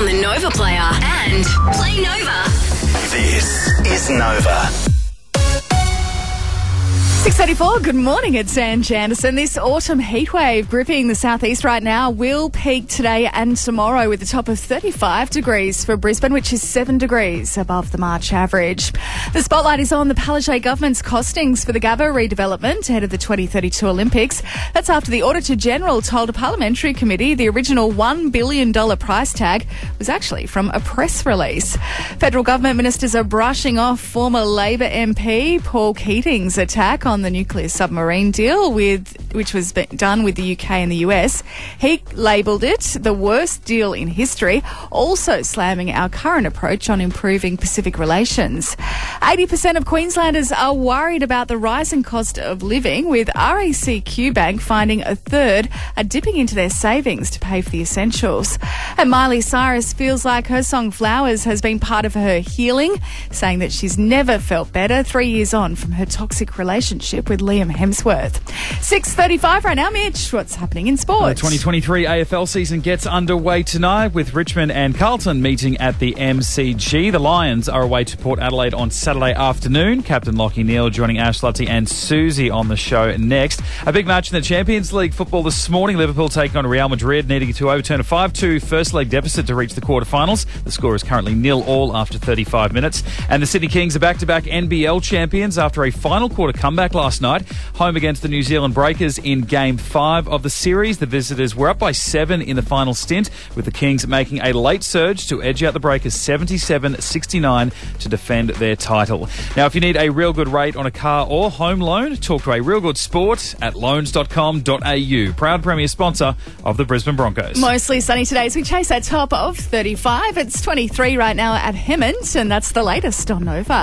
on the Nova Player and Play Nova. This is Nova. 634, good morning, it's Ange Anderson. This autumn heatwave gripping the southeast right now will peak today and tomorrow with a top of 35 degrees for Brisbane, which is 7 degrees above the March average. The spotlight is on the Palaszczuk government's costings for the Gabba redevelopment ahead of the 2032 Olympics. That's after the Auditor General told a parliamentary committee the original $1 billion price tag was actually from a press release. Federal government ministers are brushing off former Labor MP Paul Keating's attack on the nuclear submarine deal with which was done with the UK and the US. He labelled it the worst deal in history, also slamming our current approach on improving Pacific relations. 80% of Queenslanders are worried about the rising cost of living, with RACQ Bank finding a third are dipping into their savings to pay for the essentials. And Miley Cyrus feels like her song Flowers has been part of her healing, saying that she's never felt better three years on from her toxic relationship with Liam Hemsworth. 6.35 right now, Mitch. What's happening in uh, sport? The 2023 AFL season gets underway tonight with Richmond and Carlton meeting at the MCG. The Lions are away to Port Adelaide on Saturday afternoon. Captain Lachie Neale joining Ash Luttsy and Susie on the show next. A big match in the Champions League football this morning. Liverpool taking on Real Madrid, needing to overturn a 5-2 first leg deficit to reach the quarterfinals. The score is currently nil all after 35 minutes. And the Sydney Kings are back-to-back NBL champions after a final quarter comeback last night, home against the New Zealand Breakers in Game 5 of the series. The visitors were up by 7 in the final stint, with the Kings making a late surge to edge out the Breakers 77-69 to defend their title. Now, if you need a real good rate on a car or home loan, talk to a real good sport at loans.com.au. Proud premier sponsor of the Brisbane Broncos. Mostly sunny today as we chase that top of 35. It's 23 right now at Hemmant, and that's the latest on Nova.